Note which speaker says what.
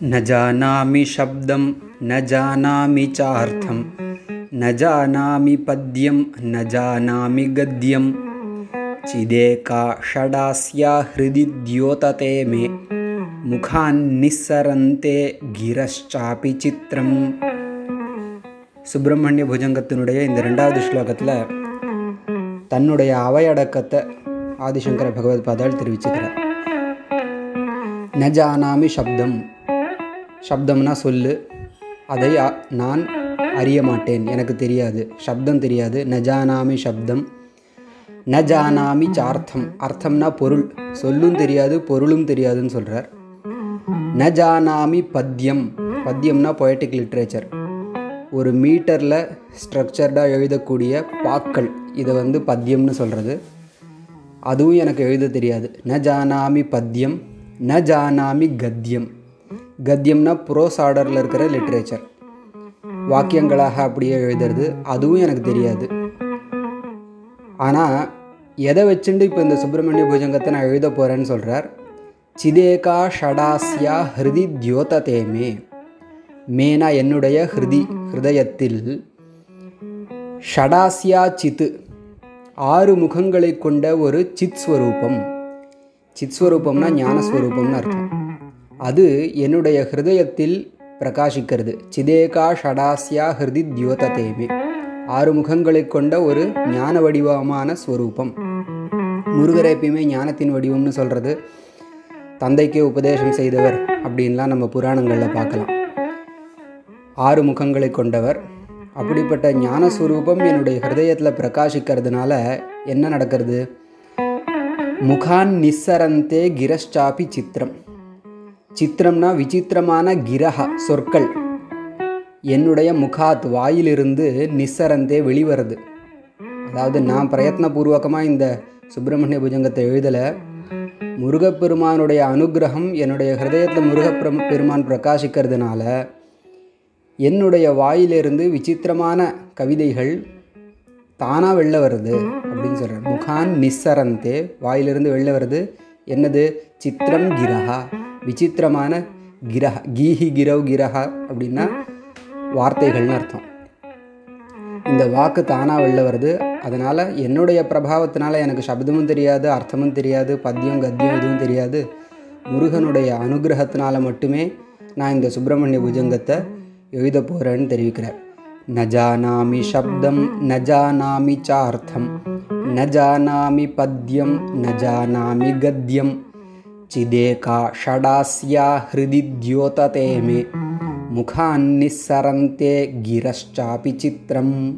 Speaker 1: न जानामि शब्दं न जानामि चार्थं न जानामि पद्यं न जानामि गद्यं चिदेका षडास्या हृदि द्योतते मे முகான்னிஸ்ஸரந்தே கிரஷ்சாபி சித்திரம் சுப்பிரமணிய புஜங்கத்தினுடைய இந்த ரெண்டாவது ஸ்லோகத்தில் தன்னுடைய அவையடக்கத்தை ஆதிசங்கர பகவத் பாதால் தெரிவிச்சுக்கிறார் ந ஜானாமி சப்தம் சப்தம்னா சொல்லு. அதை நான் அறிய மாட்டேன். எனக்கு தெரியாது. சப்தம் தெரியாது. நஜானாமி சப்தம். நஜானாமி சார்த்தம். அர்த்தம்னா பொருள். சொல்லும் தெரியாது பொருளும் தெரியாதுன்னு சொல்கிறார் நஜானாமி பத்தியம் பத்யம். பொயட்டிக் லிட்ரேச்சர் ஒரு மீட்டரில் ஸ்ட்ரக்சர்டாக எழுதக்கூடிய பாக்கள். இதை வந்து பத்யம்னு சொல்கிறது அதுவும் எனக்கு எழுத தெரியாது. ந ஜானாமி பத்யம். ந ஜானாமி கத்யம். கத்யம்னா ப்ரோஸ் ஆர்டரில் இருக்கிற லிட்ரேச்சர் வாக்கியங்களாக அப்படியே எழுதுறது அதுவும் எனக்கு தெரியாது. ஆனால் எதை வச்சுண்டு இப்போ இந்த சுப்பிரமணிய புஜங்கத்தை நான் எழுத போகிறேன்னு சொல்கிறார் சிதேகா ஷடாஸ்யா ஹிருதி தியோததேமே. மேனா என்னுடைய ஹிருதி ஹிருதயத்தில் ஷடாஸ்யா சித்து ஆறு முகங்களை கொண்ட ஒரு சித் ஸ்வரூபம். சித் ஸ்வரூபம்னா ஞானஸ்வரூபம்னு அர்த்தம். அது என்னுடைய ஹிருதயத்தில் பிரகாசிக்கிறது. சிதேகா ஷடாஸ்யா ஹிருதி தியோததேமே ஆறு முகங்களை கொண்ட ஒரு ஞான வடிவமான ஸ்வரூபம். முருகரை எப்பயுமே ஞானத்தின் வடிவம்னு சொல்கிறது தந்தைக்கே உபதேசம் செய்தவர் அப்படின்லாம் நம்ம புராணங்களில் பார்க்கலாம். ஆறு முகங்களை கொண்டவர். அப்படிப்பட்ட ஞானஸ்வரூபம் என்னுடைய ஹிருதயத்தில் பிரகாசிக்கிறதுனால என்ன நடக்கிறது? முகான் நிஸ்ஸரந்தே கிரஷ்சாபி சித்திரம். சித்திரம்னா விசித்திரமான கிரக சொற்கள். என்னுடைய முகாத் வாயிலிருந்து நிஸ்ஸரந்தே வெளிவருது. அதாவது நான் பிரயத்னபூர்வகமாக இந்த சுப்பிரமணிய புஜங்கத்தை எழுதலை. முருகப்பெருமானுடைய அனுக்கிரகம் என்னுடைய ஹிருதயத்தில் முருகப்பெரும் பெருமான் பிரகாசிக்கிறதுனால என்னுடைய வாயிலிருந்து விசித்திரமான கவிதைகள் தானாக வெளில வருது அப்படின்னு சொல்கிறேன் முகான் நிஸ்ஸரந்தே வாயிலிருந்து வெளில வருது. என்னது? சித்திரம் கிரகா. விசித்திரமான கிரஹ கீஹி கிரவ் கிரஹா அப்படின்னா வார்த்தைகள்னு அர்த்தம். இந்த வாக்கு தானாக வெளில வருது. அதனால் என்னுடைய பிரபாவத்தினால எனக்கு சப்தமும் தெரியாது அர்த்தமும் தெரியாது பத்தியம் கத்தியம் எதுவும் தெரியாது. முருகனுடைய அனுகிரகத்தினால மட்டுமே நான் இந்த சுப்பிரமணிய புஜங்கத்தை எழுத போகிறேன்னு தெரிவிக்கிறார். நஜானாமி சப்தம் நஜானாமி சார்த்தம் நஜானாமி பத்தியம் பத்யம் கத்தியம். चिदेका षडास्या हृदि द्योतते मे। मुखान्निस्सरन्ते गिरश्चापि चित्रम्।